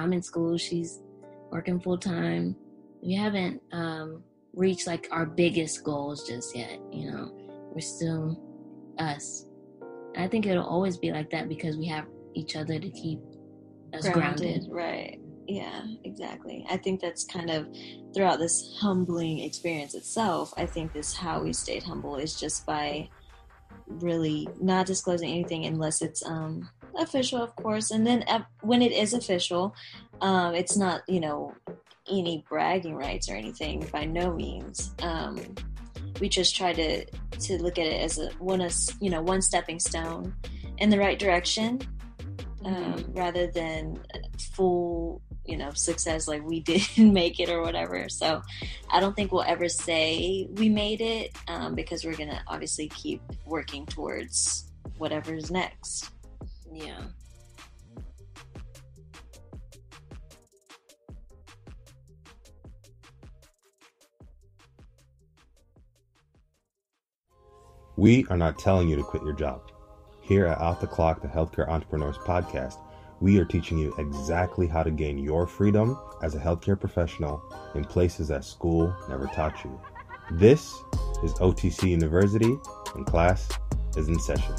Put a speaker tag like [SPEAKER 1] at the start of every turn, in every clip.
[SPEAKER 1] I'm in school, she's working full time. We haven't um, reached like our biggest goals just yet. You know, we're still us. And I think it'll always be like that because we have each other to keep us grounded. grounded.
[SPEAKER 2] Right. Yeah, exactly. I think that's kind of throughout this humbling experience itself. I think this how we stayed humble is just by really not disclosing anything unless it's um official, of course. And then when it is official, um, it's not you know any bragging rights or anything by no means. Um, we just try to to look at it as a one a you know one stepping stone in the right direction, um, mm-hmm. rather than full you know success like we didn't make it or whatever so i don't think we'll ever say we made it um, because we're gonna obviously keep working towards whatever's next
[SPEAKER 1] yeah
[SPEAKER 3] We are not telling you to quit your job. Here at Off the Clock, the Healthcare Entrepreneurs Podcast, we are teaching you exactly how to gain your freedom as a healthcare professional in places that school never taught you. This is OTC University, and class is in session.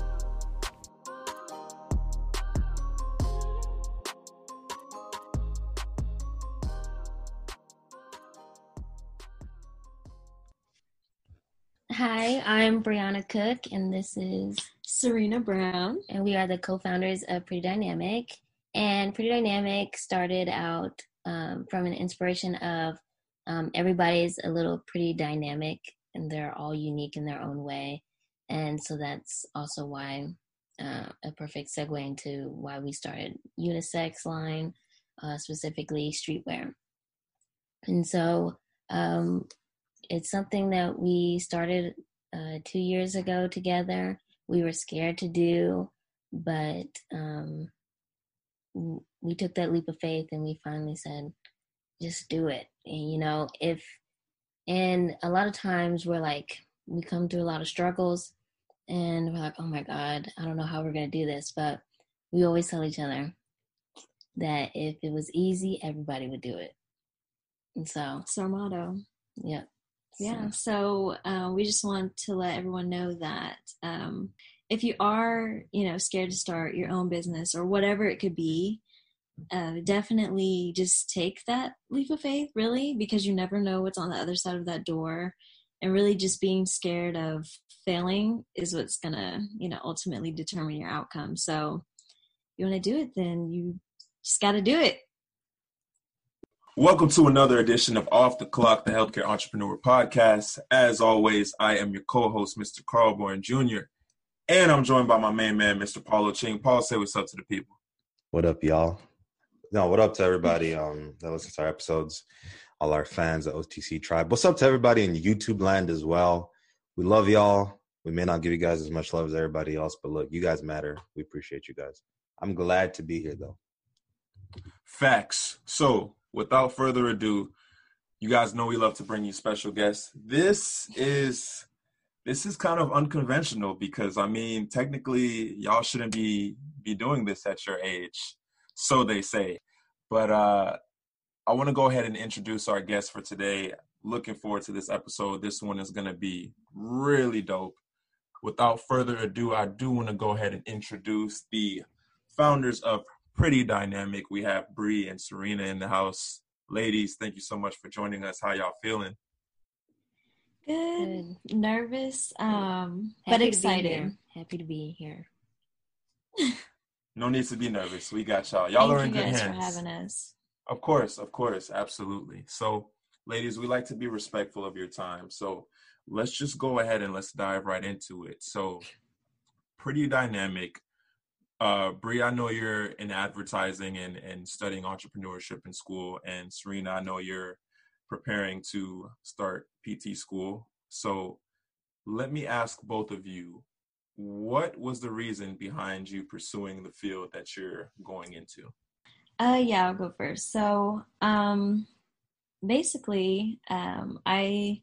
[SPEAKER 1] I'm Brianna Cook, and this is
[SPEAKER 2] Serena Brown,
[SPEAKER 1] and we are the co-founders of Pretty Dynamic. And Pretty Dynamic started out um, from an inspiration of um, everybody's a little pretty dynamic and they're all unique in their own way. And so that's also why uh, a perfect segue into why we started unisex line, uh, specifically streetwear. And so um, it's something that we started uh, two years ago together. We were scared to do, but um, we took that leap of faith and we finally said, just do it. And, you know, if, and a lot of times we're like, we come through a lot of struggles and we're like, oh my God, I don't know how we're going to do this. But we always tell each other that if it was easy, everybody would do it. And so,
[SPEAKER 2] it's our motto.
[SPEAKER 1] Yeah.
[SPEAKER 2] Yeah. So, uh, we just want to let everyone know that um, if you are, you know, scared to start your own business or whatever it could be, uh, definitely just take that leap of faith, really, because you never know what's on the other side of that door. And really, just being scared of failing is what's gonna, you know, ultimately determine your outcome. So, you want to do it, then you just got to do it.
[SPEAKER 4] Welcome to another edition of Off the Clock, the Healthcare Entrepreneur Podcast. As always, I am your co-host, Mr. Carl Bourne Jr. And I'm joined by my main man, Mr. Paulo Ching. Paul, say what's up to the people.
[SPEAKER 3] What up, y'all? No, what up to everybody um, that listens to our episodes, all our fans, the OTC tribe. What's up to everybody in YouTube land as well? We love y'all. We may not give you guys as much love as everybody else, but look, you guys matter. We appreciate you guys. I'm glad to be here, though.
[SPEAKER 4] Facts. So, without further ado, you guys know we love to bring you special guests. This is this is kind of unconventional because I mean, technically, y'all shouldn't be be doing this at your age, so they say. But uh, I want to go ahead and introduce our guest for today. Looking forward to this episode. This one is going to be really dope. Without further ado, I do want to go ahead and introduce the founders of Pretty Dynamic. We have Bree and Serena in the house. Ladies, thank you so much for joining us. How y'all feeling?
[SPEAKER 2] Good. Good. Nervous, um, but excited.
[SPEAKER 1] Happy to be here.
[SPEAKER 4] no need to be nervous. We got y'all. Y'all
[SPEAKER 2] Thank
[SPEAKER 4] are in
[SPEAKER 2] good
[SPEAKER 4] hands.
[SPEAKER 2] for having us.
[SPEAKER 4] Of course, of course, absolutely. So, ladies, we like to be respectful of your time. So, let's just go ahead and let's dive right into it. So, pretty dynamic. Uh, Brie, I know you're in advertising and, and studying entrepreneurship in school, and Serena, I know you're preparing to start PT school. So let me ask both of you what was the reason behind you pursuing the field that you're going into?
[SPEAKER 2] Uh, yeah, I'll go first. So, um, basically, um, I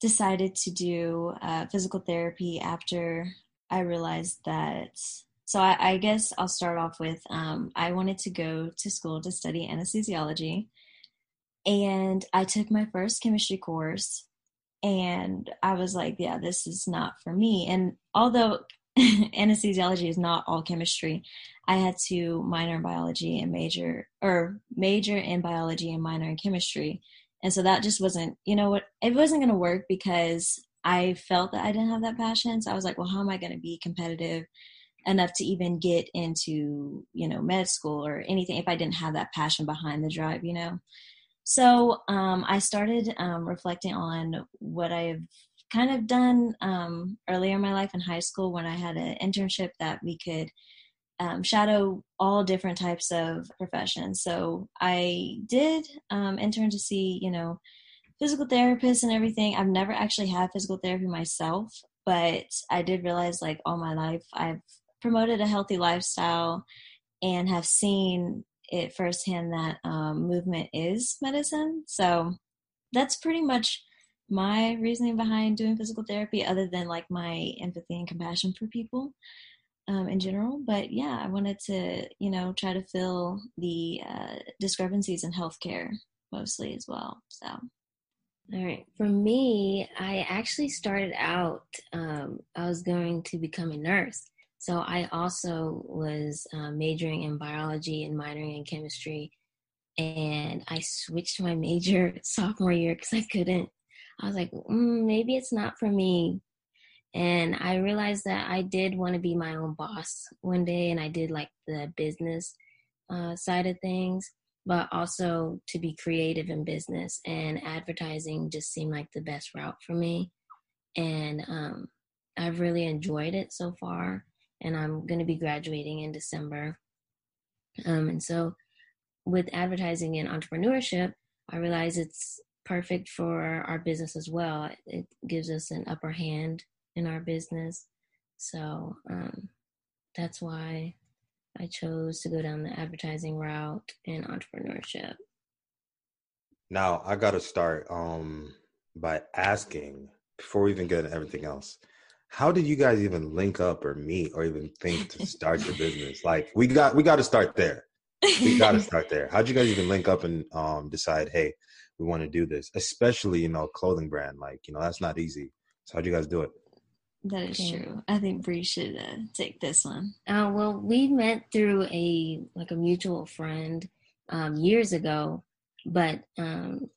[SPEAKER 2] decided to do uh, physical therapy after I realized that so I, I, guess I'll start off with um, I wanted to go to school to study anesthesiology, and I took my first chemistry course, and I was like, yeah, this is not for me. And although anesthesiology is not all chemistry, I had to minor in biology and major or major in biology and minor in chemistry. And so that just wasn't, you know what, it wasn't going to work because I felt that I didn't have that passion. So I was like, well, how am I going to be competitive enough to even get into, you know, med school or anything if I didn't have that passion behind the drive, you know? So um, I started um, reflecting on what I've kind of done um, earlier in my life in high school when I had an internship that we could um, shadow all different types of professions. So I did um, intern to see, you know, physical therapists and everything. I've never actually had physical therapy myself, but I did realize like all my life I've promoted a healthy lifestyle and have seen it firsthand that um, movement is medicine. So that's pretty much my reasoning behind doing physical therapy, other than like my empathy and compassion for people um, in general. But yeah, I wanted to, you know, try to fill the uh, discrepancies in healthcare mostly as well. So.
[SPEAKER 1] All right. For me, I actually started out, um, I was going to become a nurse. So I also was uh, majoring in biology and minoring in chemistry. And I switched my major sophomore year because I couldn't. I was like, mm, maybe it's not for me. And I realized that I did want to be my own boss one day, and I did like the business uh, side of things, but also to be creative in business. And advertising just seemed like the best route for me. And um, I've really enjoyed it so far and I'm going to be graduating in December. Um, and so, with advertising and entrepreneurship, I realize it's perfect for our business as well. It gives us an upper hand in our business. So, um, that's why I chose to go down the advertising route and entrepreneurship.
[SPEAKER 3] Now, I got to start um, by asking before we even get into everything else how did you guys even link up or meet or even think to start your business? Like we got we got to start there. We got to start there. How'd you guys even link up and um, decide, hey, we want to do this? Especially you know clothing brand, like you know that's not easy. So how'd you guys do it?
[SPEAKER 2] That is true. I think Bree should uh, take this one.
[SPEAKER 1] Uh, well, we met through a like a mutual friend um, years ago, but um,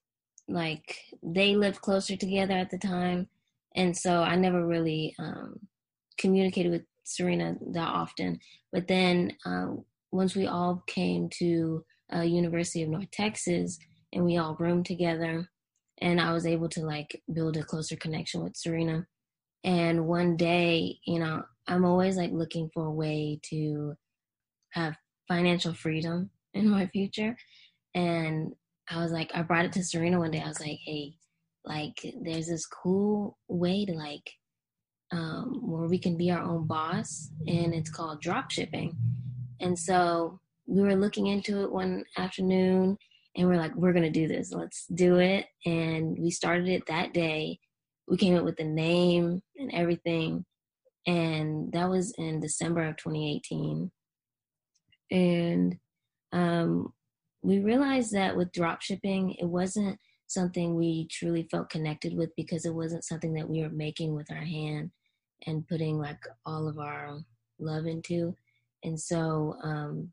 [SPEAKER 1] like they lived closer together at the time, and so I never really um, communicated with Serena that often. But then uh, once we all came to uh, University of North Texas and we all roomed together, and I was able to like build a closer connection with Serena. And one day, you know, I'm always like looking for a way to have financial freedom in my future. And I was like, I brought it to Serena one day. I was like, hey, like there's this cool way to like um, where we can be our own boss and it's called drop shipping. And so we were looking into it one afternoon and we're like we're gonna do this. Let's do it. And we started it that day. We came up with the name and everything and that was in december of 2018 and um, we realized that with drop shipping it wasn't something we truly felt connected with because it wasn't something that we were making with our hand and putting like all of our love into. And so um,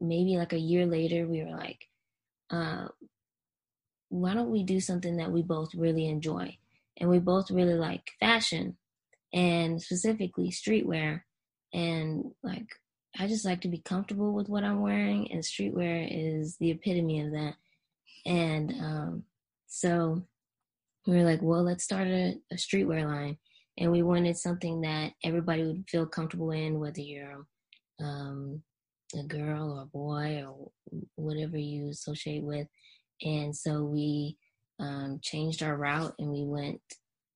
[SPEAKER 1] maybe like a year later, we were like, uh, why don't we do something that we both really enjoy? And we both really like fashion and specifically streetwear. And like, I just like to be comfortable with what I'm wearing, and streetwear is the epitome of that. And um, so we were like, well, let's start a, a streetwear line. And we wanted something that everybody would feel comfortable in, whether you're um, a girl or a boy or whatever you associate with. And so we um, changed our route and we went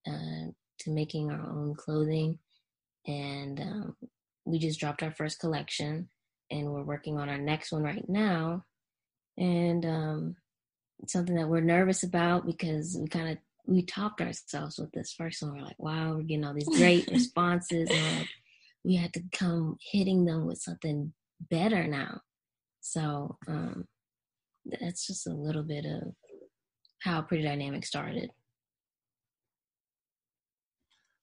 [SPEAKER 1] uh, to making our own clothing. And um, we just dropped our first collection and we're working on our next one right now. And um, something that we're nervous about because we kind of we topped ourselves with this first one. We're like, wow, we're getting all these great responses, and like, we had to come hitting them with something better now. So um, that's just a little bit of how Pretty Dynamic started.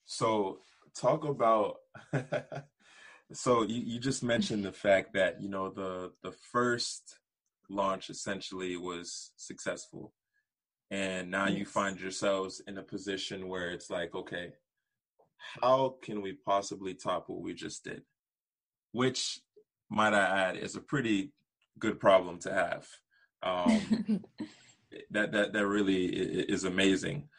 [SPEAKER 4] So talk about so you, you just mentioned the fact that you know the the first launch essentially was successful. And now yes. you find yourselves in a position where it's like okay how can we possibly top what we just did? Which might i add is a pretty good problem to have. Um, that that that really is amazing.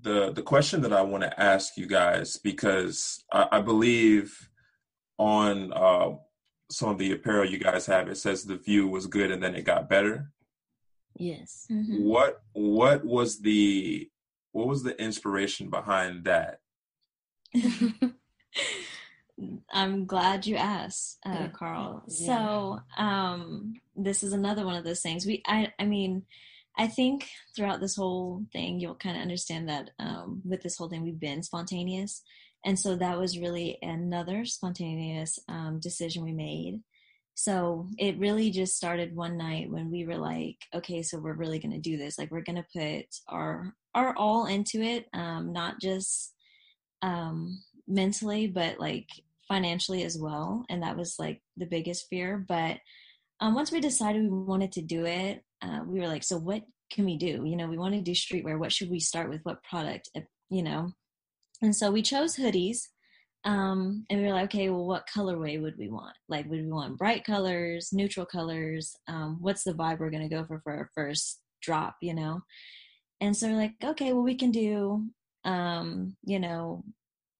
[SPEAKER 4] The the question that i want to ask you guys because i, I believe on uh, some of the apparel you guys have, it says the view was good and then it got better.
[SPEAKER 1] Yes.
[SPEAKER 4] Mm-hmm. What what was the what was the inspiration behind that?
[SPEAKER 2] I'm glad you asked, uh, Carl. Yeah. So um, this is another one of those things. We, I, I mean, I think throughout this whole thing, you'll kind of understand that um, with this whole thing, we've been spontaneous. And so that was really another spontaneous um, decision we made. So it really just started one night when we were like, okay, so we're really going to do this. Like we're going to put our our all into it, um, not just um, mentally, but like financially as well. And that was like the biggest fear. But um, once we decided we wanted to do it, uh, we were like, so what can we do? You know, we want to do streetwear. What should we start with? What product? You know, and so we chose hoodies. Um, and we were like, okay, well, what colorway would we want? Like, would we want bright colors, neutral colors? Um, what's the vibe we're going to go for for our first drop, you know? And so we're like, okay, well, we can do, um, you know,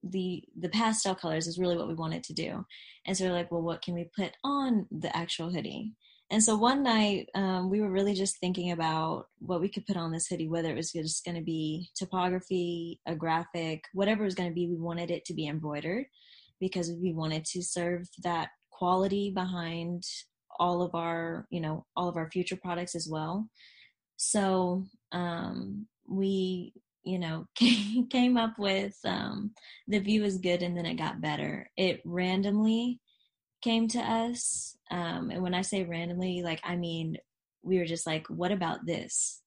[SPEAKER 2] the the pastel colors is really what we wanted to do. And so we're like, well, what can we put on the actual hoodie? And so one night, um, we were really just thinking about what we could put on this hoodie, whether it was just going to be typography, a graphic, whatever it was going to be. We wanted it to be embroidered because we wanted to serve that quality behind all of our, you know, all of our future products as well. So um, we, you know, came up with um, the view is good and then it got better. It randomly came to us. Um, and when I say randomly, like, I mean, we were just like, what about this?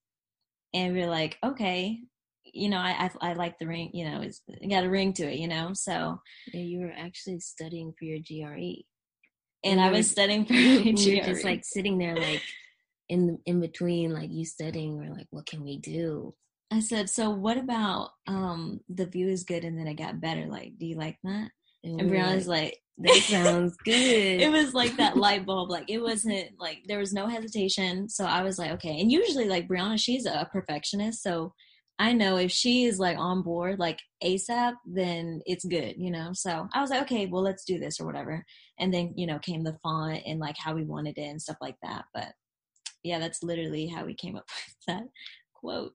[SPEAKER 2] And we are like, okay, you know, I, I, I like the ring, you know, it's it got a ring to it, you know? So.
[SPEAKER 1] Yeah, you were actually studying for your GRE.
[SPEAKER 2] And, I was studying for GRE.
[SPEAKER 1] just like sitting there, like, in in between, like, you studying, we're like, what can we do?
[SPEAKER 2] I said, so what about um the view is good and then it got better? Like, do you like that? And, and Brianna's like, like
[SPEAKER 1] that sounds good.
[SPEAKER 2] it was like that light bulb. Like it wasn't like there was no hesitation. So I was like, okay. And usually, like Brianna, she's a perfectionist. So I know if she is like on board, like ASAP, then it's good, you know? So I was like, okay, well, let's do this or whatever. And then, you know, came the font and like how we wanted it and stuff like that. But yeah, that's literally how we came up with that quote.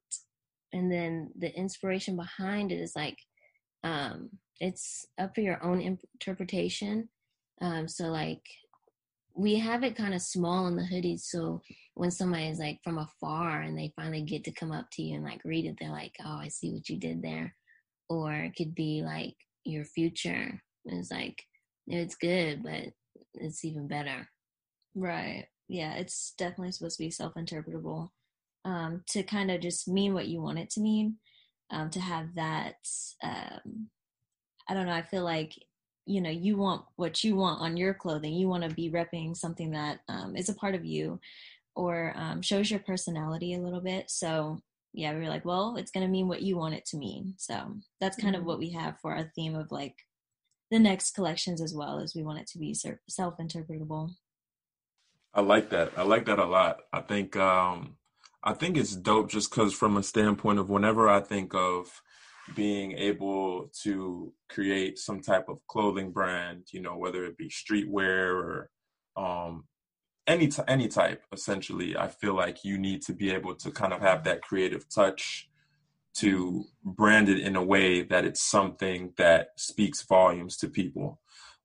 [SPEAKER 1] And then the inspiration behind it is like, um, it's up for your own interpretation. Um, so like we have it kind of small in the hoodies, so when somebody is like from afar and they finally get to come up to you and like read it, they're like, "Oh, I see what you did there," or it could be like your future. It's like it's good, but it's even better.
[SPEAKER 2] Right. Yeah, it's definitely supposed to be self-interpretable um, to kind of just mean what you want it to mean. Um, to have that um, I don't know, I feel like you know you want what you want on your clothing you want to be repping something that um, is a part of you or um, shows your personality a little bit so yeah we were like well it's going to mean what you want it to mean so that's kind mm-hmm. of what we have for our theme of like the next collections as well as we want it to be self-interpretable
[SPEAKER 4] i like that i like that a lot i think um i think it's dope just because from a standpoint of whenever i think of being able to create some type of clothing brand, you know, whether it be streetwear or um, any t- any type. Essentially, I feel like you need to be able to kind of have that creative touch to brand it in a way that it's something that speaks volumes to people.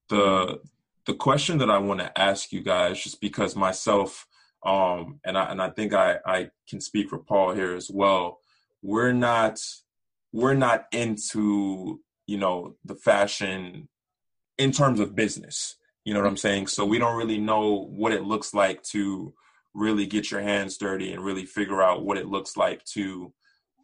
[SPEAKER 4] The the question that I want to ask you guys, just because myself, um, and I and I think I I can speak for Paul here as well. We're not we're not into you know the fashion in terms of business. You know what I'm saying? So we don't really know what it looks like to really get your hands dirty and really figure out what it looks like to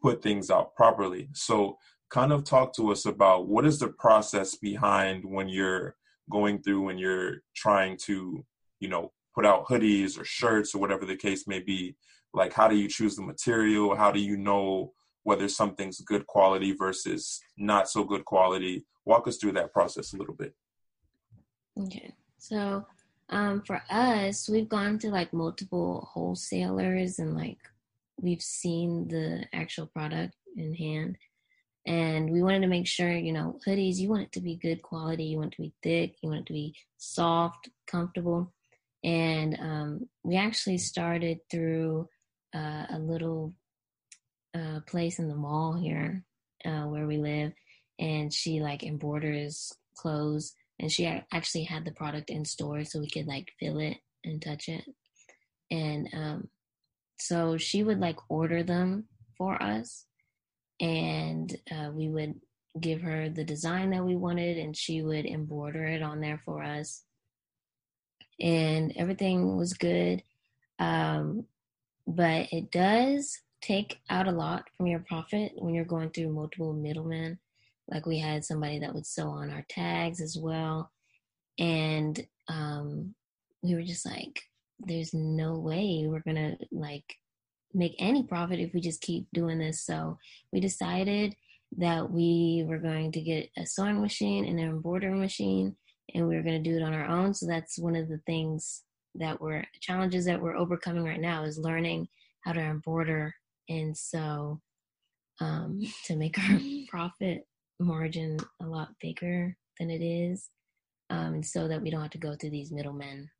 [SPEAKER 4] put things out properly. So kind of talk to us about what is the process behind when you're going through and you're trying to, you know, put out hoodies or shirts or whatever the case may be. Like how do you choose the material? How do you know whether something's good quality versus not so good quality? Walk us through that process a little bit.
[SPEAKER 1] Okay. So um, for us, we've gone to like multiple wholesalers and like we've seen the actual product in hand. And we wanted to make sure, you know, hoodies, you want it to be good quality, you want it to be thick, you want it to be soft, comfortable. And um, we actually started through uh, a little uh, place in the mall here uh, where we live. And she like embroiders clothes and she actually had the product in store so we could like feel it and touch it and um so she would like order them for us and uh, we would give her the design that we wanted and she would embroider it on there for us and everything was good um, but it does take out a lot from your profit when you're going through multiple middlemen like we had somebody that would sew on our tags as well. And um, we were just like, there's no way we're going to like make any profit if we just keep doing this. So we decided that we were going to get a sewing machine and an embroidery machine and we were going to do it on our own. So that's one of the things that we're challenges that we're overcoming right now is learning how to embroider and so um, to make our profit margin a lot bigger than it is, um, so that we don't have to go through these middlemen.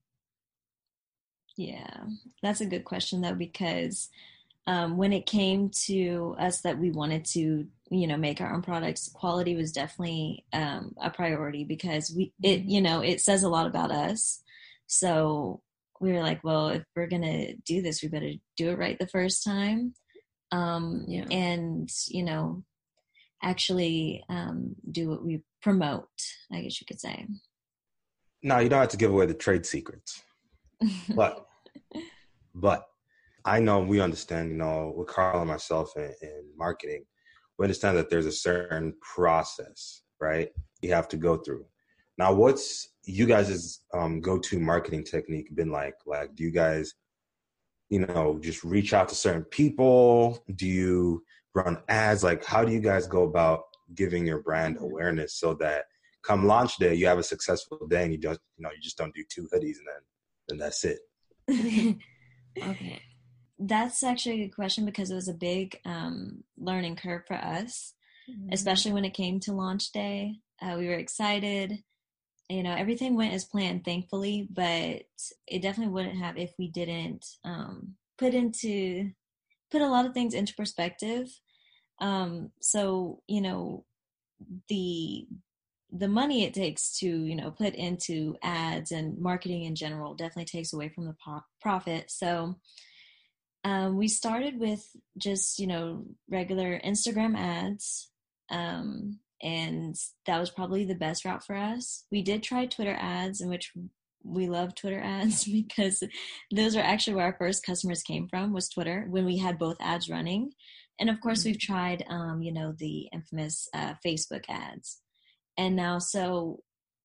[SPEAKER 2] Yeah, that's a good question though, because um, when it came to us that we wanted to, you know, make our own products, quality was definitely um, a priority because we, it, mm-hmm. you know, it says a lot about us. So we were like, well, if we're gonna do this, we better do it right the first time. Um, yeah. And you know, actually um, do what we promote, I guess you could say.
[SPEAKER 3] No, you don't have to give away the trade secrets. but, but I know we understand, you know, with Carl and myself in, in marketing, we understand that there's a certain process, right? You have to go through. Now, what's you guys' um, go-to marketing technique been like? Like, do you guys, you know, just reach out to certain people? Do you run ads? Like, how do you guys go about giving your brand awareness so that come launch day you have a successful day and you just you know you just don't do two hoodies and then then that's it.
[SPEAKER 2] okay. That's actually a good question because it was a big um, learning curve for us, mm-hmm. especially when it came to launch day. Uh, we were excited. You know, everything went as planned, thankfully, but it definitely wouldn't have if we didn't um, put into put a lot of things into perspective. Um, so you know, the the money it takes to you know put into ads and marketing in general definitely takes away from the po- profit. So um, we started with just you know regular Instagram ads. Um, and that was probably the best route for us. We did try Twitter ads, in which we love Twitter ads because those are actually where our first customers came from was Twitter when we had both ads running. And of course, we've mm-hmm. tried, um, you know, the infamous uh, Facebook ads. And now, so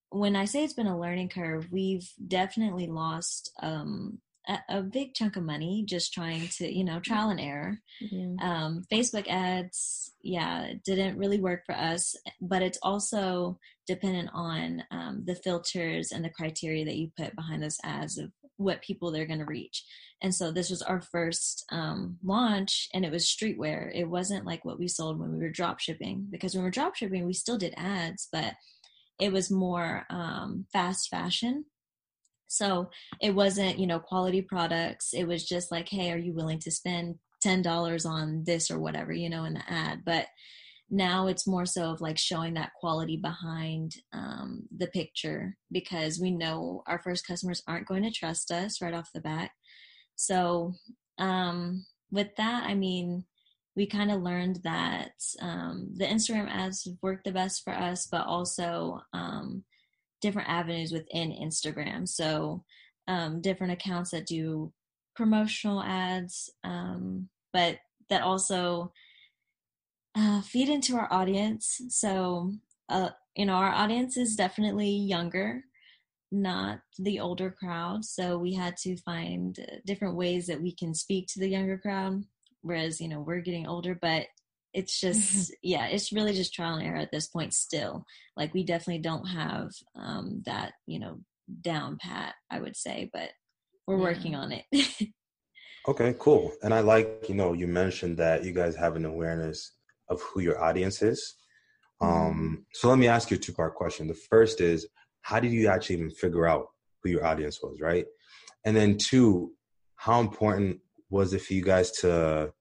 [SPEAKER 2] when I say it's been a learning curve, we've definitely lost um, a, a, big chunk of money just trying to, you know, trial and error. Mm-hmm. Um, Facebook ads, yeah, didn't really work for us, but it's also dependent on um, the filters and the criteria that you put behind those ads of what people they're going to reach. And so this was our first um, launch, and it was streetwear. It wasn't like what we sold when we were drop shipping, because when we were drop shipping, we still did ads, but it was more um, fast fashion so it wasn't, you know, quality products. It was just like, hey, are you willing to spend $10 on this or whatever, you know, in the ad? But now it's more so of like showing that quality behind um, the picture because we know our first customers aren't going to trust us right off the bat. So um, with that, I mean, we kind of learned that um, the Instagram ads work the best for us, but also um, different avenues within Instagram. So um, different accounts that do promotional ads, um, but that also uh, feed into our audience. So, uh, you know, our audience is definitely younger, not the older crowd. So we had to find different ways that we can speak to the younger crowd. Whereas, you know, we're getting older, but it's just yeah it's really just trial and error at this point still. Like we definitely don't have um that you know down pat i would say but we're yeah. working on it.
[SPEAKER 3] Okay cool. And i like you know you mentioned that you guys have an awareness of who your audience is. Um mm-hmm. so let me ask you a two part question. The first is how did you actually even figure out who your audience was right? And then two how important was it for you guys to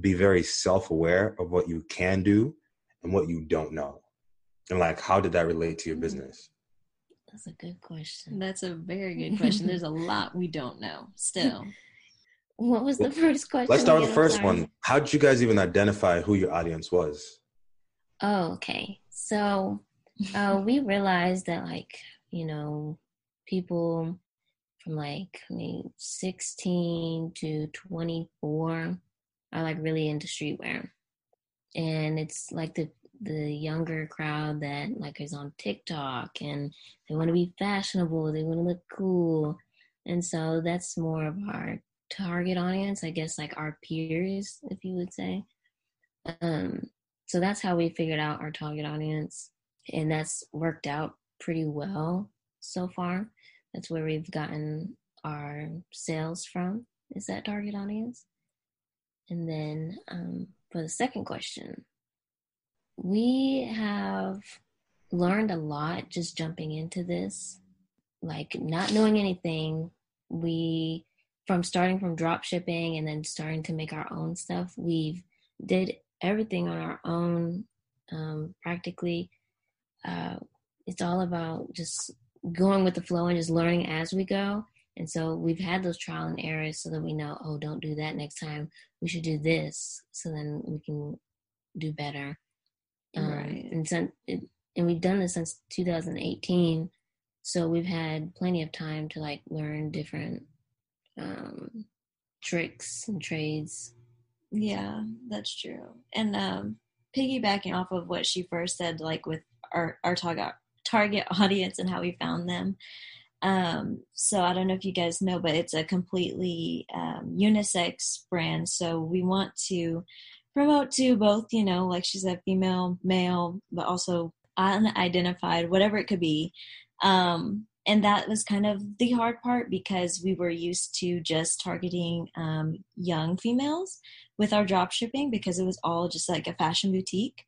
[SPEAKER 3] be very self-aware of what you can do and what you don't know. And like how did that relate to your business?
[SPEAKER 1] That's a good question.
[SPEAKER 2] That's a very good question. There's a lot we don't know still.
[SPEAKER 1] What was the first question
[SPEAKER 3] let's start with the first one. how did you guys even identify who your audience was?
[SPEAKER 1] Oh okay. So uh, we realized that like you know people from like I mean, 16 to 24 are like really into streetwear. And it's like the the younger crowd that like is on TikTok and they want to be fashionable, they want to look cool. And so that's more of our target audience, I guess like our peers, if you would say. Um so that's how we figured out our target audience and that's worked out pretty well so far. That's where we've gotten our sales from is that target audience. And then um, for the second question, we have learned a lot just jumping into this, like not knowing anything. We, from starting from drop shipping and then starting to make our own stuff, we've did everything on our own um, practically. Uh, it's all about just going with the flow and just learning as we go. And so we've had those trial and errors so that we know, oh, don't do that next time. We should do this so then we can do better. Um, right. And, so, and we've done this since 2018. So we've had plenty of time to like learn different um, tricks and trades.
[SPEAKER 2] Yeah, that's true. And um, piggybacking off of what she first said, like with our, our target, target audience and how we found them, um, so I don't know if you guys know, but it's a completely um, unisex brand. So we want to promote to both, you know, like she said, female, male, but also unidentified, whatever it could be. Um, and that was kind of the hard part because we were used to just targeting um, young females with our drop shipping because it was all just like a fashion boutique.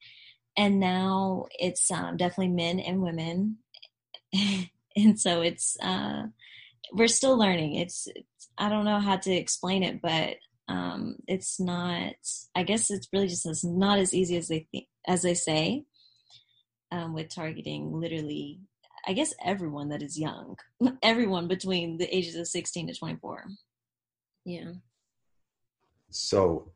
[SPEAKER 2] And now it's um, definitely men and women. and so it's uh, we're still learning. It's, it's, I don't know how to explain it, but um, it's not. I guess it's really just it's not as easy as they think, as they say. Um, with targeting literally, I guess everyone that is young, everyone between the ages of sixteen to twenty four.
[SPEAKER 1] Yeah.
[SPEAKER 3] So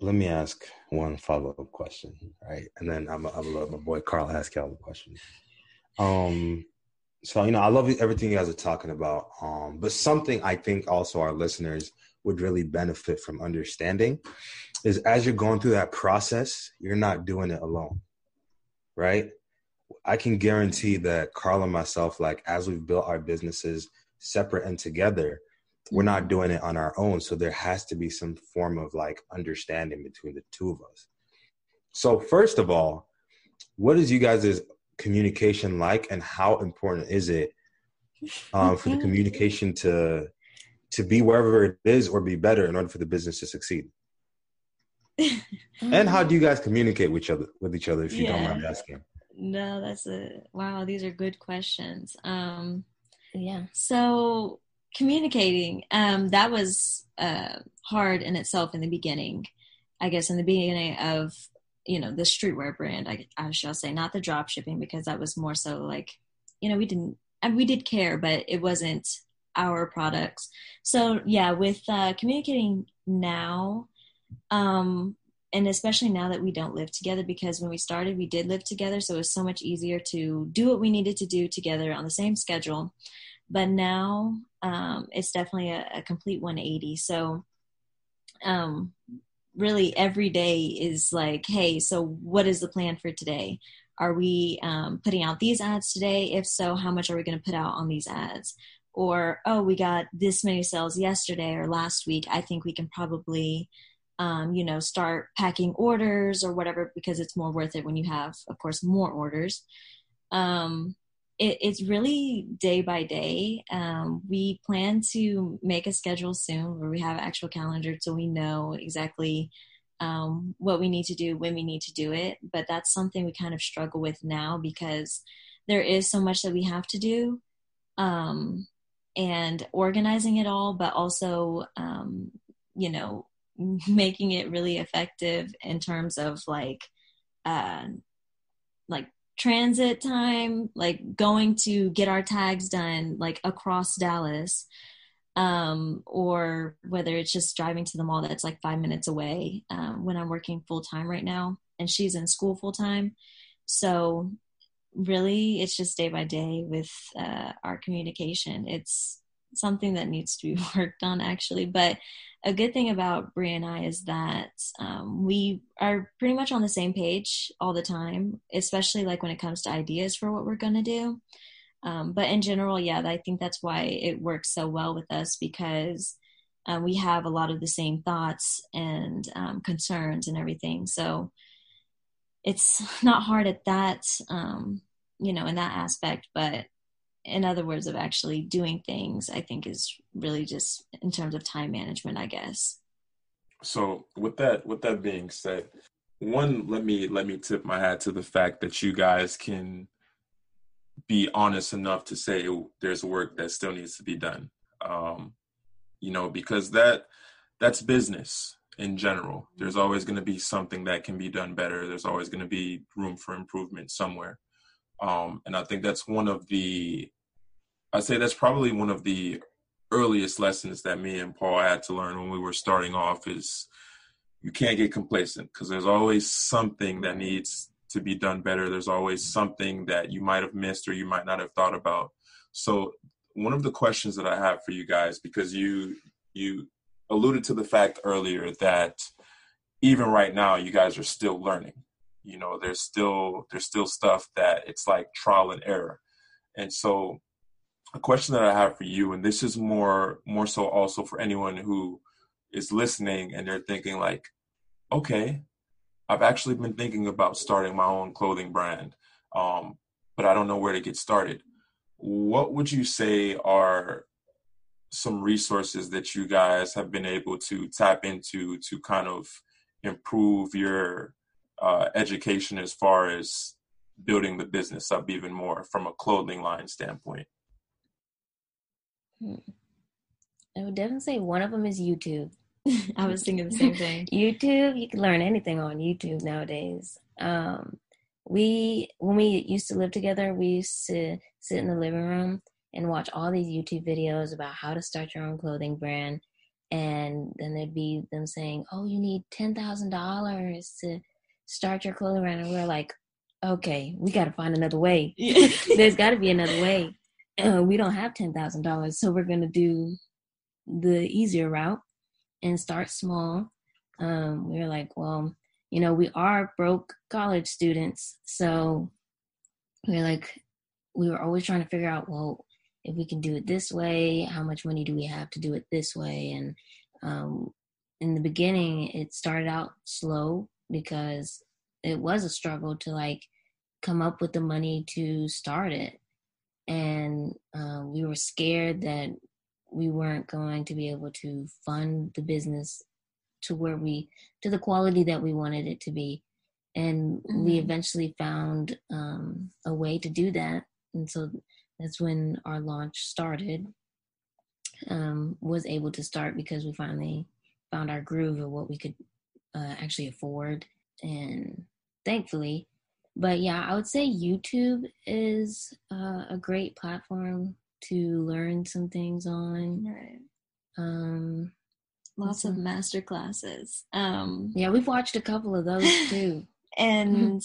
[SPEAKER 3] let me ask one follow up question, right? And then I'm, I'm gonna let my boy Carl ask y'all the question. Um, so you know, I love everything you guys are talking about. Um, but something I think also our listeners would really benefit from understanding is as you're going through that process, you're not doing it alone, right? I can guarantee that Carl and myself, like as we've built our businesses separate and together, we're not doing it on our own. So there has to be some form of like understanding between the two of us. So first of all, what is you guys' communication like and how important is it um, for the communication to to be wherever it is or be better in order for the business to succeed? And how do you guys communicate with each other with each other if you yeah. don't mind asking?
[SPEAKER 2] No that's a wow these are good questions. Um
[SPEAKER 1] yeah.
[SPEAKER 2] so communicating um that was uh hard in itself in the beginning i guess in the beginning of you know the streetwear brand I, I shall say not the drop shipping because that was more so like you know we didn't and we did care but it wasn't our products. So yeah with uh, communicating now um and especially now that we don't live together because when we started we did live together so it was so much easier to do what we needed to do together on the same schedule. But now um, it's definitely a, a, complete 180 so um, really every day is like hey so what is the plan for today? Are we um, putting out these ads today? If so how much are we going to put out on these ads? Or oh we got this many sales yesterday or last week. I think we can probably um, you know, start packing orders or whatever because it's more worth it when you have, of course, more orders. Um, it, it's really day by day. Um, we plan to make a schedule soon where we have actual calendar so we know exactly um, what we need to do when we need to do it. But that's something we kind of struggle with now because there is so much that we have to do um, and organizing it all, but also, um, you know, making it really effective in terms of like uh like transit time like going to get our tags done like across dallas um or whether it's just driving to the mall that's like five minutes away um, when i'm working full time right now and she's in school full time so really it's just day by day with uh, our communication. It's something that needs to be worked on actually but a good thing about Brie and I is that um, we are pretty much on the same page all the time, especially like when it comes to ideas for what we're going to do. Um, but in general, yeah, I think that's why it works so well with us because um, we have a lot of the same thoughts and um, concerns and everything. So it's not hard at that, um, you know, in that aspect, but in other words of actually doing things i think is really just in terms of time management i guess.
[SPEAKER 4] So with that with that being said one let me let me tip my hat to the fact that you guys can be honest enough to say there's work that still needs to be done. Um you know because that that's business in general. There's always going to be something that can be done better. There's always going to be room for improvement somewhere um, and I think that's one of the, I'd say that's probably one of the earliest lessons that me and Paul had to learn when we were starting off is you can't get complacent because there's always something that needs to be done better. There's always something that you might have missed or you might not have thought about. So one of the questions that I have for you guys, because you you alluded to the fact earlier that even right now you guys are still learning you know there's still there's still stuff that it's like trial and error. And so a question that i have for you and this is more more so also for anyone who is listening and they're thinking like okay i've actually been thinking about starting my own clothing brand um, but i don't know where to get started. What would you say are some resources that you guys have been able to tap into to kind of improve your uh, education as far as building the business up even more from a clothing line standpoint?
[SPEAKER 1] Hmm. I would definitely say one of them is YouTube.
[SPEAKER 2] I was thinking the same thing.
[SPEAKER 1] YouTube, you can learn anything on YouTube nowadays. Um, we when we used to live together, we used to sit in the living room and watch all these YouTube videos about how to start your own clothing brand. And then there'd be them saying, "Oh, you need ten thousand dollars to start your clothing brand and we're like okay we got to find another way. There's got to be another way. Uh, we don't have $10000 so we're going to do the easier route and start small. Um, we were like well you know we are broke college students so we are like we were always trying to figure out well if we can do it this way how much money do we have to do it this way? And um, in the beginning it started out slow because it was a struggle to like come up with the money to start it. And um, we were scared that we weren't going to be able to fund the business to where we to the quality that we wanted it to be. And mm-hmm. we eventually found um, a way to do that. And so that's when our launch started um, was able to start because we finally found our groove of what we could uh, actually afford and thankfully but yeah i would say youtube is uh, a great platform to learn some things on
[SPEAKER 2] right.
[SPEAKER 1] um
[SPEAKER 2] lots of master classes. Um,
[SPEAKER 1] yeah, we've watched a couple of those too.
[SPEAKER 2] and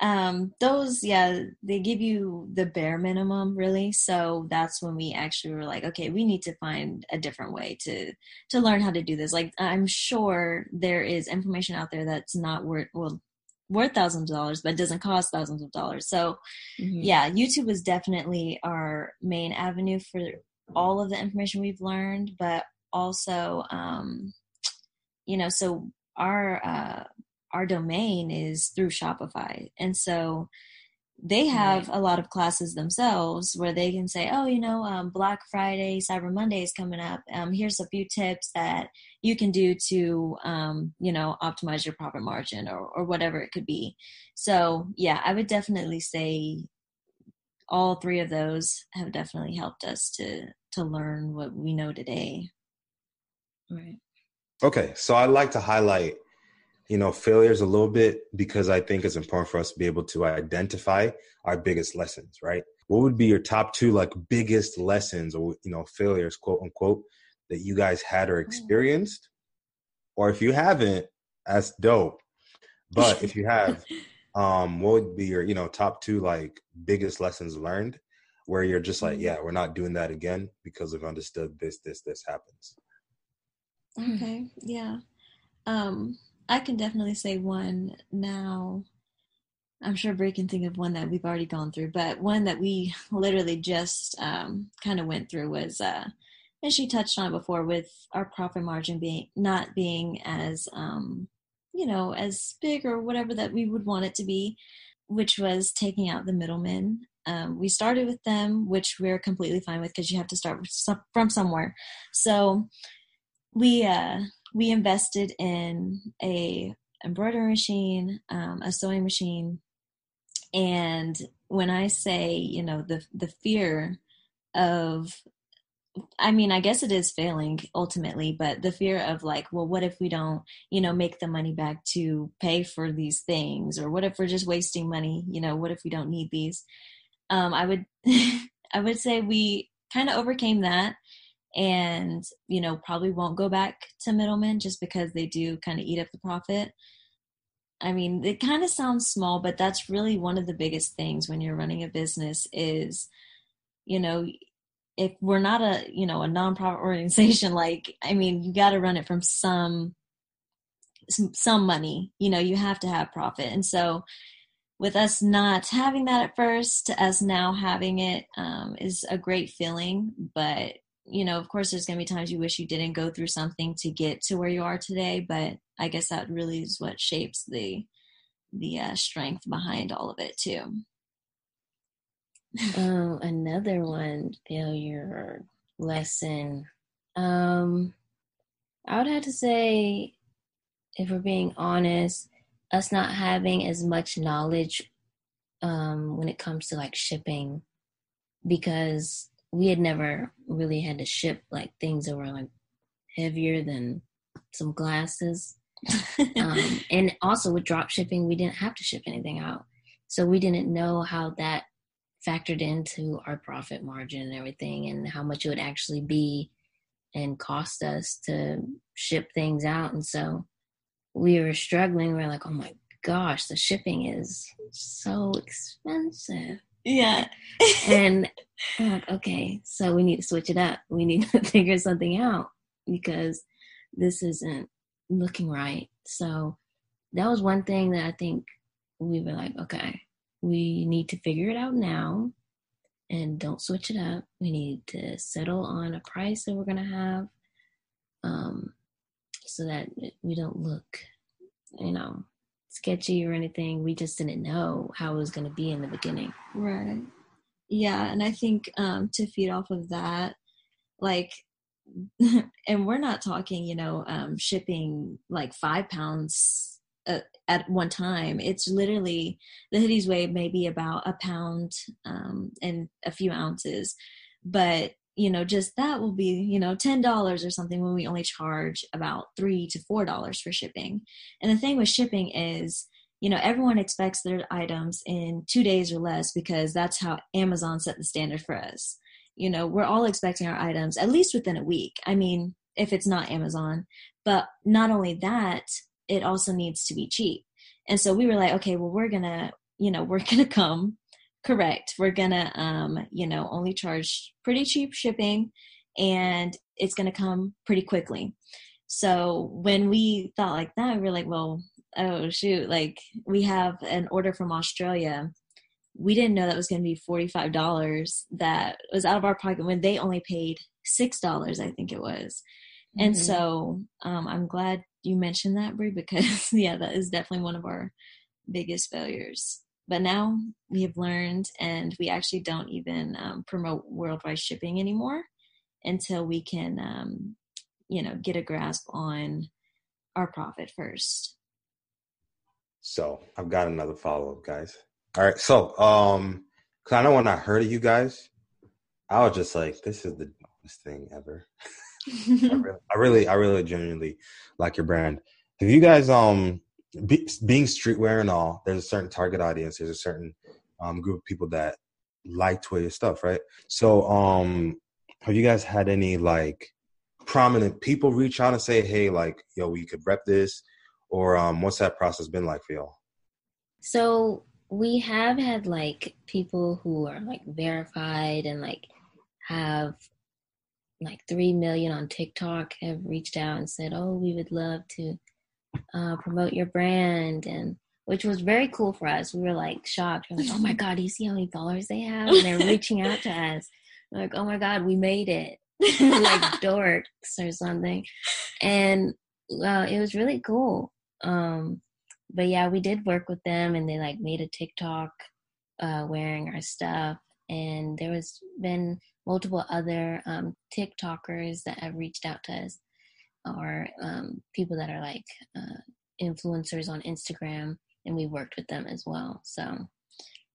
[SPEAKER 2] um, those, yeah, they give you the bare minimum, really. So that's when we actually were like, okay, we need to find a different way to to learn how to do this. Like, I'm sure there is information out there that's not worth well worth thousands of dollars, but doesn't cost thousands of dollars. So, mm-hmm. yeah, YouTube was definitely our main avenue for all of the information we've learned, but also, um, you know, so our uh, our domain is through Shopify, and so they have right. a lot of classes themselves where they can say, oh, you know, um, Black Friday, Cyber Monday is coming up. Um, here's a few tips that you can do to, um, you know, optimize your profit margin or, or whatever it could be. So, yeah, I would definitely say all three of those have definitely helped us to to learn what we know today.
[SPEAKER 1] Right.
[SPEAKER 3] Okay, so I'd like to highlight you know failures a little bit because i think it's important for us to be able to identify our biggest lessons right? What would be your top two like biggest lessons or you know failures quote unquote that you guys had or experienced? Or if you haven't that's dope. But if you have um what would be your you know top two like biggest lessons learned where you're just like mm. yeah we're not doing that again because we've understood this this this happens
[SPEAKER 2] okay yeah. Um I can definitely say one now. I'm sure Brie can think of one that we've already gone through, but one that we literally just um, kind of went through was, uh, as she touched on it before, with our profit margin being not being as, um, you know, as big or whatever that we would want it to be, which was taking out the middlemen. Um, we started with them, which we're completely fine with because you have to start from somewhere. So we uh, we invested in a embroidery machine, um, a sewing machine, and when I say, you know, the the fear of I mean, I guess it is failing ultimately, but the fear of like, well, what if we don't, you know, make the money back to pay for these things, or what if we're just wasting money? You know, what if we don't need these? Um, I would, I would say we kind of overcame that, and you know probably won't go back to middlemen just because they do kind of eat up the profit. I mean it kind of sounds small but that's really one of the biggest things when you're running a business is you know if we're not a you know a nonprofit organization like i mean you got to run it from some some money you know you have to have profit. And so with us not having that at first to us now having it um, is a great feeling but you know, of course, there's going to be times you wish you didn't go through something to get to where you are today, but I guess that really is what shapes the the uh, strength behind all of it too.
[SPEAKER 1] um, another one failure lesson. Um, I would have to say, if we're being honest, us not having as much knowledge um, when it comes to like shipping, because we had never really had to ship like things that were like heavier than some glasses. um, and also with drop shipping, we didn't have to ship anything out. So we didn't know how that factored into our profit margin and everything and how much it would actually be and cost us to ship things out. And so we were struggling. We are like, oh my gosh, the shipping is so expensive.
[SPEAKER 2] Yeah.
[SPEAKER 1] and I'm like, okay, so we need to switch it up. We need to figure something out because this isn't looking right. So that was one thing that I think we were like, okay, we need to figure it out now and don't switch it up. We need to settle on a price that we're going to have um, so that we don't look, you know, sketchy or anything. We just didn't know how it was going to be in the beginning.
[SPEAKER 2] Right. Yeah. And I think um, to feed off of that, like, and we're not talking, you know, um, shipping like five pounds uh, at one time. It's literally the hoodies weigh maybe about a pound um, and a few ounces. But you know just that will be you know ten dollars or something when we only charge about three to four dollars for shipping and the thing with shipping is you know everyone expects their items in two days or less because that's how amazon set the standard for us you know we're all expecting our items at least within a week i mean if it's not Amazon. But not only that, it also needs to be cheap. And so we were like, okay, well, we're gonna, you know, we're gonna come correct. We're gonna, um, you know, only charge pretty cheap shipping, and it's gonna come pretty quickly. So when we thought like that, we were like, well, oh shoot, like we have an order from Australia. We didn't know that was going to be $45 that was out of our pocket when they only paid $6, I think it was. Mm-hmm. And so um, I'm glad you mentioned that, Brie, because yeah, that is definitely one of our biggest failures. But now we have learned, and we actually don't even um, promote worldwide shipping anymore until we can, um, you know, get a grasp on our profit first.
[SPEAKER 3] So I've got another follow up, guys. All right. So, um, I know when I heard of you guys, I was just like, this is the dumbest thing ever. I, really, I really, I really genuinely like your brand. Have you guys, um, be, being streetwear and all, there's a certain target audience. There's a certain um, group of people that like to wear your stuff, right? So, um, have you guys had any like prominent people reach out and say, "Hey, like, yo, we could rep this," or um, what's that process been like for y'all?
[SPEAKER 1] So we have had like people who are like verified and like have like 3 million on TikTok have reached out and said, "Oh, we would love to uh, promote your brand," and which was very cool for us. We were like shocked. We are like, "Oh my god, do you see how many followers they have?" And they're reaching out to us. We're like, "Oh my god, we made it!" like dorks or something, and uh, it was really cool. Um, but yeah, we did work with them, and they like made a TikTok uh, wearing our stuff, and there was been multiple other um, TikTokers that have reached out to us, or um, people that are like uh, influencers on Instagram, and we worked with them as well. So,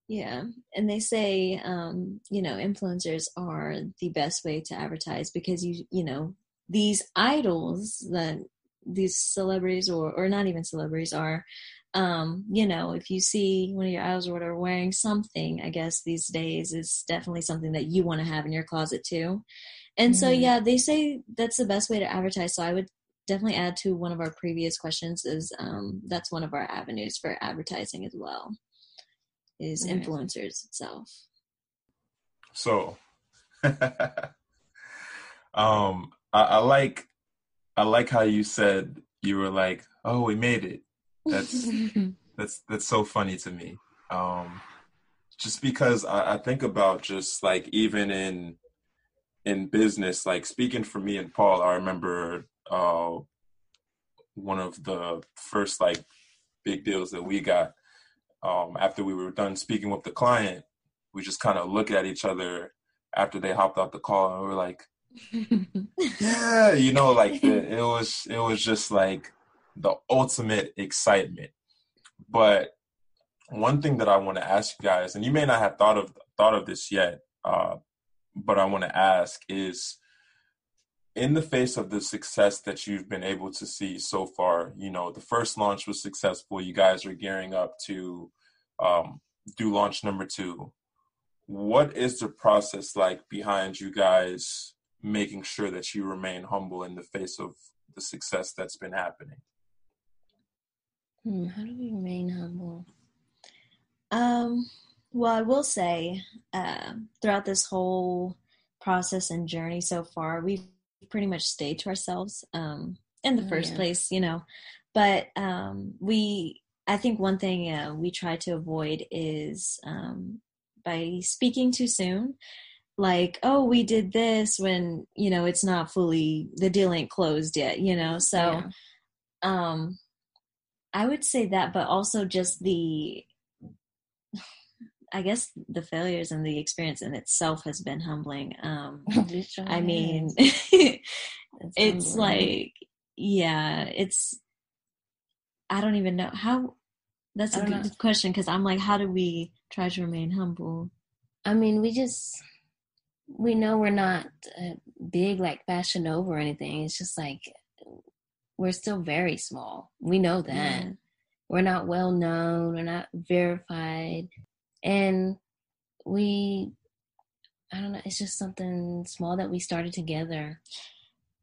[SPEAKER 2] yeah, and they say um, you know influencers are the best way to advertise because you you know these idols that these celebrities or or not even celebrities are um, you know, if you see one of your idols or whatever wearing something, I guess these days is definitely something that you want to have in your closet too. And mm-hmm. so, yeah, they say that's the best way to advertise. So I would definitely add to one of our previous questions is um, that's one of our avenues for advertising as well is okay. influencers itself.
[SPEAKER 4] So, um, I, I like, I like how you said you were like, oh, we made it that's that's that's so funny to me. Um, just because I, I think about just like even in in business, like speaking for me and Paul, I remember uh, one of the first like big deals that we got um, after we were done speaking with the client. We just kind of looked at each other after they hopped off the call, and we are like, "Yeah," you know, like the, it was it was just like the ultimate excitement. But one thing that I want to ask you guys, and you may not have thought of thought of this yet, uh, but I want to ask is in the face of the success that you've been able to see so far, you know, the first launch was successful. You guys are gearing up to um, do launch number two. What is the process like behind you guys making sure that you remain humble in the face of the success that's been happening?
[SPEAKER 1] Hmm, how do we remain humble?
[SPEAKER 2] Um, well, I will say, uh, throughout this whole process and journey so far, we've pretty much stayed to ourselves um, in the oh, first yeah. place, you know. But um, we, I think one thing uh, we try to avoid is um, by speaking too soon. Like, oh, we did this when, you know, it's not fully, the deal ain't closed yet, you know? So, yeah. um, I would say that, but also just the, I guess the failures and the experience in itself has been humbling. Um, I mean, it's humbling. like, yeah, it's, I don't even know how, that's a good know. question because I'm like, how do we try to remain humble?
[SPEAKER 1] I mean, we just, we know we're not uh, big like Fashion Nova or anything. It's just like we're still very small. We know that. Yeah. We're not well known, we're not verified. And we I don't know, it's just something small that we started together.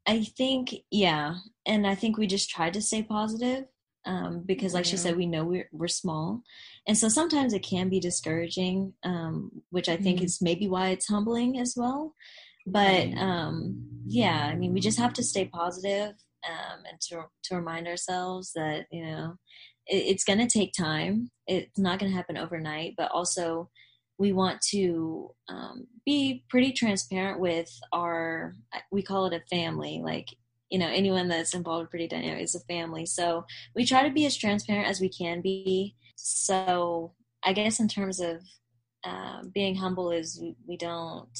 [SPEAKER 2] I think, yeah. And I think we just tried to stay positive um, because, like yeah. she said, we know we're, we're small. And so sometimes it can be discouraging, um, which I think mm-hmm. is maybe why it's humbling as well. But um, yeah, I mean, we just have to stay positive, um, and to, to remind ourselves that, you know, it's going to take time. It's not going to happen overnight, but also we want to um, be pretty transparent with our we call it a family like you know anyone that's involved with pretty dynamic is a family so we try to be as transparent as we can be so i guess in terms of uh, being humble is we, we, don't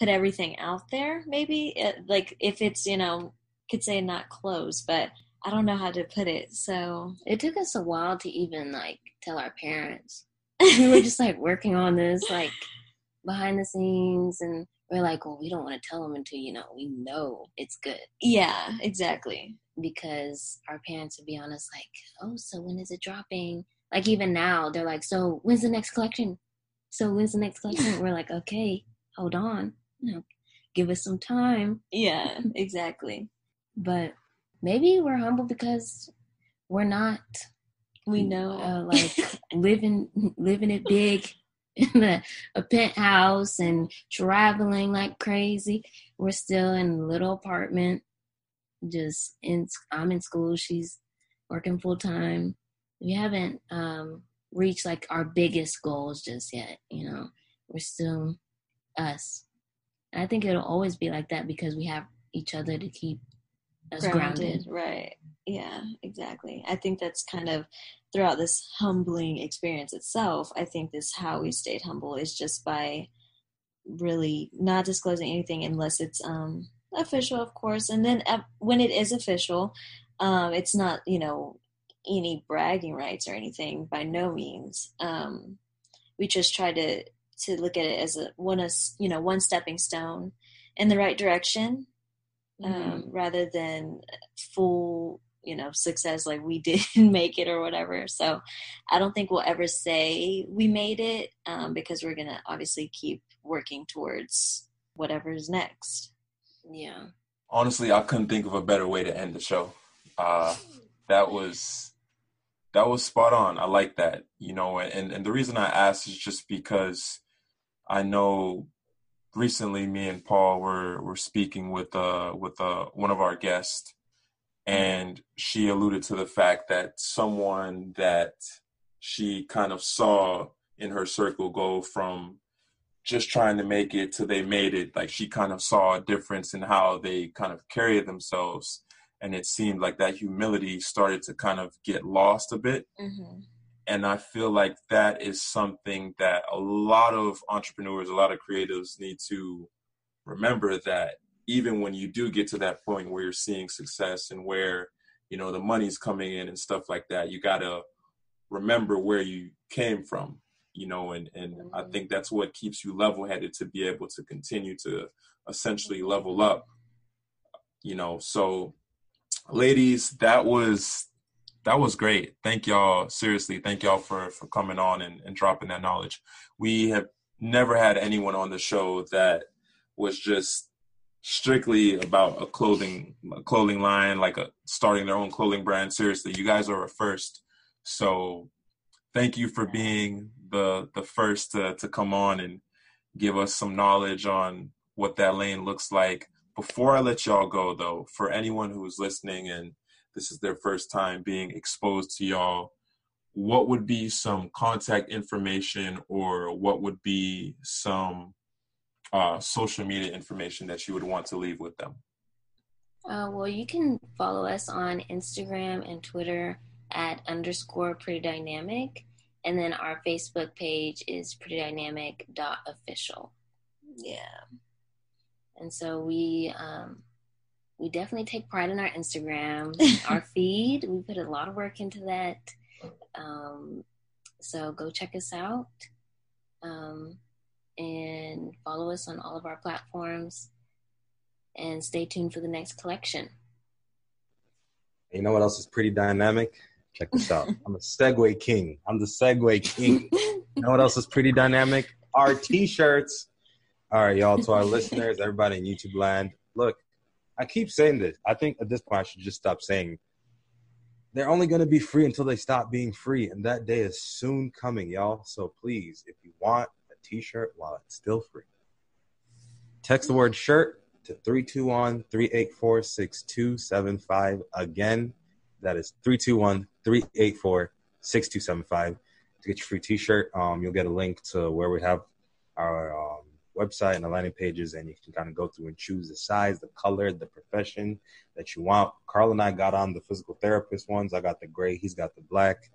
[SPEAKER 2] put everything out there maybe it, like if it's you know could say not close but i don't know how to put it so.
[SPEAKER 1] It took us a while to even like tell our parents. We were just like working on this like behind the scenes and we're like well we don't want to tell them until you know we know it's good.
[SPEAKER 2] Yeah exactly.
[SPEAKER 1] Because our parents would be honest like oh so when is it dropping? Like even now they're like so when's the next collection? So when's the next collection? We're like okay hold on. You know give us some time.
[SPEAKER 2] Yeah exactly.
[SPEAKER 1] But maybe we're humble because we're not.
[SPEAKER 2] We know
[SPEAKER 1] uh, like living living it big in a, a, penthouse and traveling like crazy. We're still in a little apartment just in i'm in school she's working full time we haven't um reached like our biggest goals just yet you know? We're still us. And i think it'll always be like that because we have each other to keep us grounded. grounded.
[SPEAKER 2] Right. Yeah, exactly. I think that's kind of throughout this humbling experience itself. I think this how we stayed humble is just by really not disclosing anything unless it's um official, of course. And then uh, when it is official, um, it's not you know any bragging rights or anything by no means. Um, we just try to to look at it as a one a you know one stepping stone in the right direction um, mm-hmm. rather than full you know success like we didn't make it or whatever. So i don't think we'll ever say we made it um, because we're gonna obviously keep working towards whatever's next.
[SPEAKER 1] Yeah.
[SPEAKER 4] Honestly i couldn't think of a better way to end the show. Uh, that was that was spot on. I like that you know and and the reason i asked is just because i know recently me and Paul were were speaking with uh with uh one of our guests and she alluded to the fact that someone that she kind of saw in her circle go from just trying to make it to they made it like she kind of saw a difference in how they kind of carry themselves and it seemed like that humility started to kind of get lost a bit. Mm-hmm and I feel like that is something that a lot of entrepreneurs, a lot of creatives need to remember that even when you do get to that point where you're seeing success and where you know the money's coming in and stuff like that, you got to remember where you came from, you know, and and I mm-hmm. think that's what keeps you level headed to be able to continue to essentially level up, you know. So, ladies, that was that was great. Thank y'all. Seriously, thank y'all for for coming on and, and dropping that knowledge. We have never had anyone on the show that was just strictly about a clothing a clothing line, like a starting their own clothing brand. Seriously, you guys are a first. So thank you for being the the first to, to come on and give us some knowledge on what that lane looks like. Before I let y'all go though, for anyone who's listening and this is their first time being exposed to y'all, what would be some contact information or what would be some uh, social media information that you would want to leave with them?
[SPEAKER 1] Uh, well, you can follow us on Instagram and Twitter at underscore pretty dynamic. And then our Facebook page is pretty dynamic dot official.
[SPEAKER 2] Yeah.
[SPEAKER 1] And so we um, we definitely take pride in our Instagram, our feed. We put a lot of work into that. Um, so go check us out um, and follow us on all of our platforms and stay tuned for the next collection.
[SPEAKER 3] You know what else is pretty dynamic? Check this out. I'm a segue king. I'm the segue king. you know what else is pretty dynamic? Our t shirts. All right, y'all, to our listeners, everybody in YouTube land, look, I keep saying this. I think at this point I should just stop saying they're only going to be free until they stop being free, and that day is soon coming, y'all. So please, if you want a T-shirt while it's still free, text the word "shirt" to 321-384-6275. Again, that is 321-384-6275 to get your free T-shirt. Um, you'll get a link to where we have our um, website and the landing pages, and you can kind of go through and choose the size, the color, the profession that you want. Carl and I got on the physical therapist ones. I got the gray. He's got the black.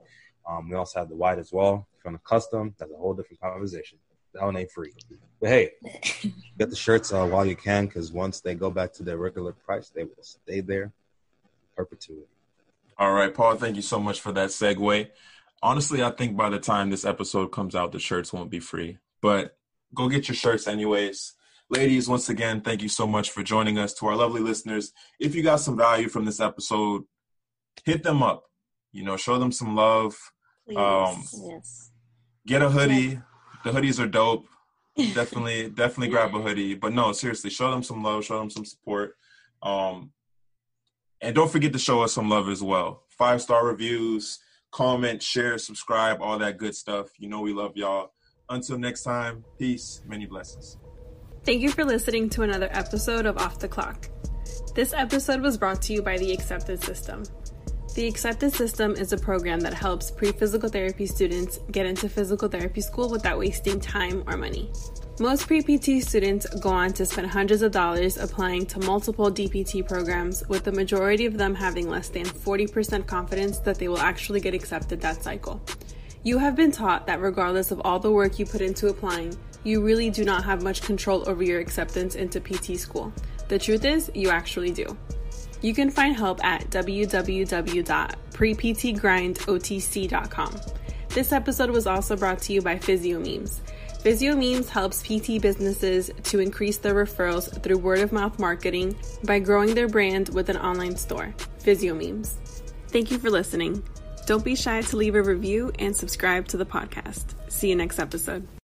[SPEAKER 3] Um, we also have the white as well. If you want a custom, that's a whole different conversation. That one ain't free. But hey, get the shirts uh, while you can, because once they go back to their regular price, they will stay there perpetuity.
[SPEAKER 4] All right, Paul. Thank you so much for that segue. Honestly, I think by the time this episode comes out, the shirts won't be free. But go get your shirts anyways. Ladies, once again, thank you so much for joining us. To our lovely listeners, if you got some value from this episode, hit them up. You know, show them some love.
[SPEAKER 2] Please.
[SPEAKER 4] Um,
[SPEAKER 1] Yes.
[SPEAKER 4] Get a hoodie. The hoodies are dope. Definitely, definitely grab a hoodie. But no, seriously, show them some love. Show them some support. Um, and don't forget to show us some love as well. Five star reviews, comment, share, subscribe, all that good stuff. You know we love y'all. Until next time, peace, many blessings.
[SPEAKER 5] Thank you for listening to another episode of Off the Clock. This episode was brought to you by the Accepted System. The Accepted System is a program that helps pre physical therapy students get into physical therapy school without wasting time or money. Most pre PT students go on to spend hundreds of dollars applying to multiple DPT programs, with the majority of them having less than 40% confidence that they will actually get accepted that cycle. You have been taught that regardless of all the work you put into applying, you really do not have much control over your acceptance into PT school. The truth is, you actually do. You can find help at www.preptgrindotc.com. This episode was also brought to you by PhysioMemes. PhysioMemes helps PT businesses to increase their referrals through word of mouth marketing by growing their brand with an online store. PhysioMemes. Thank you for listening. Don't be shy to leave a review and subscribe to the podcast. See you next episode.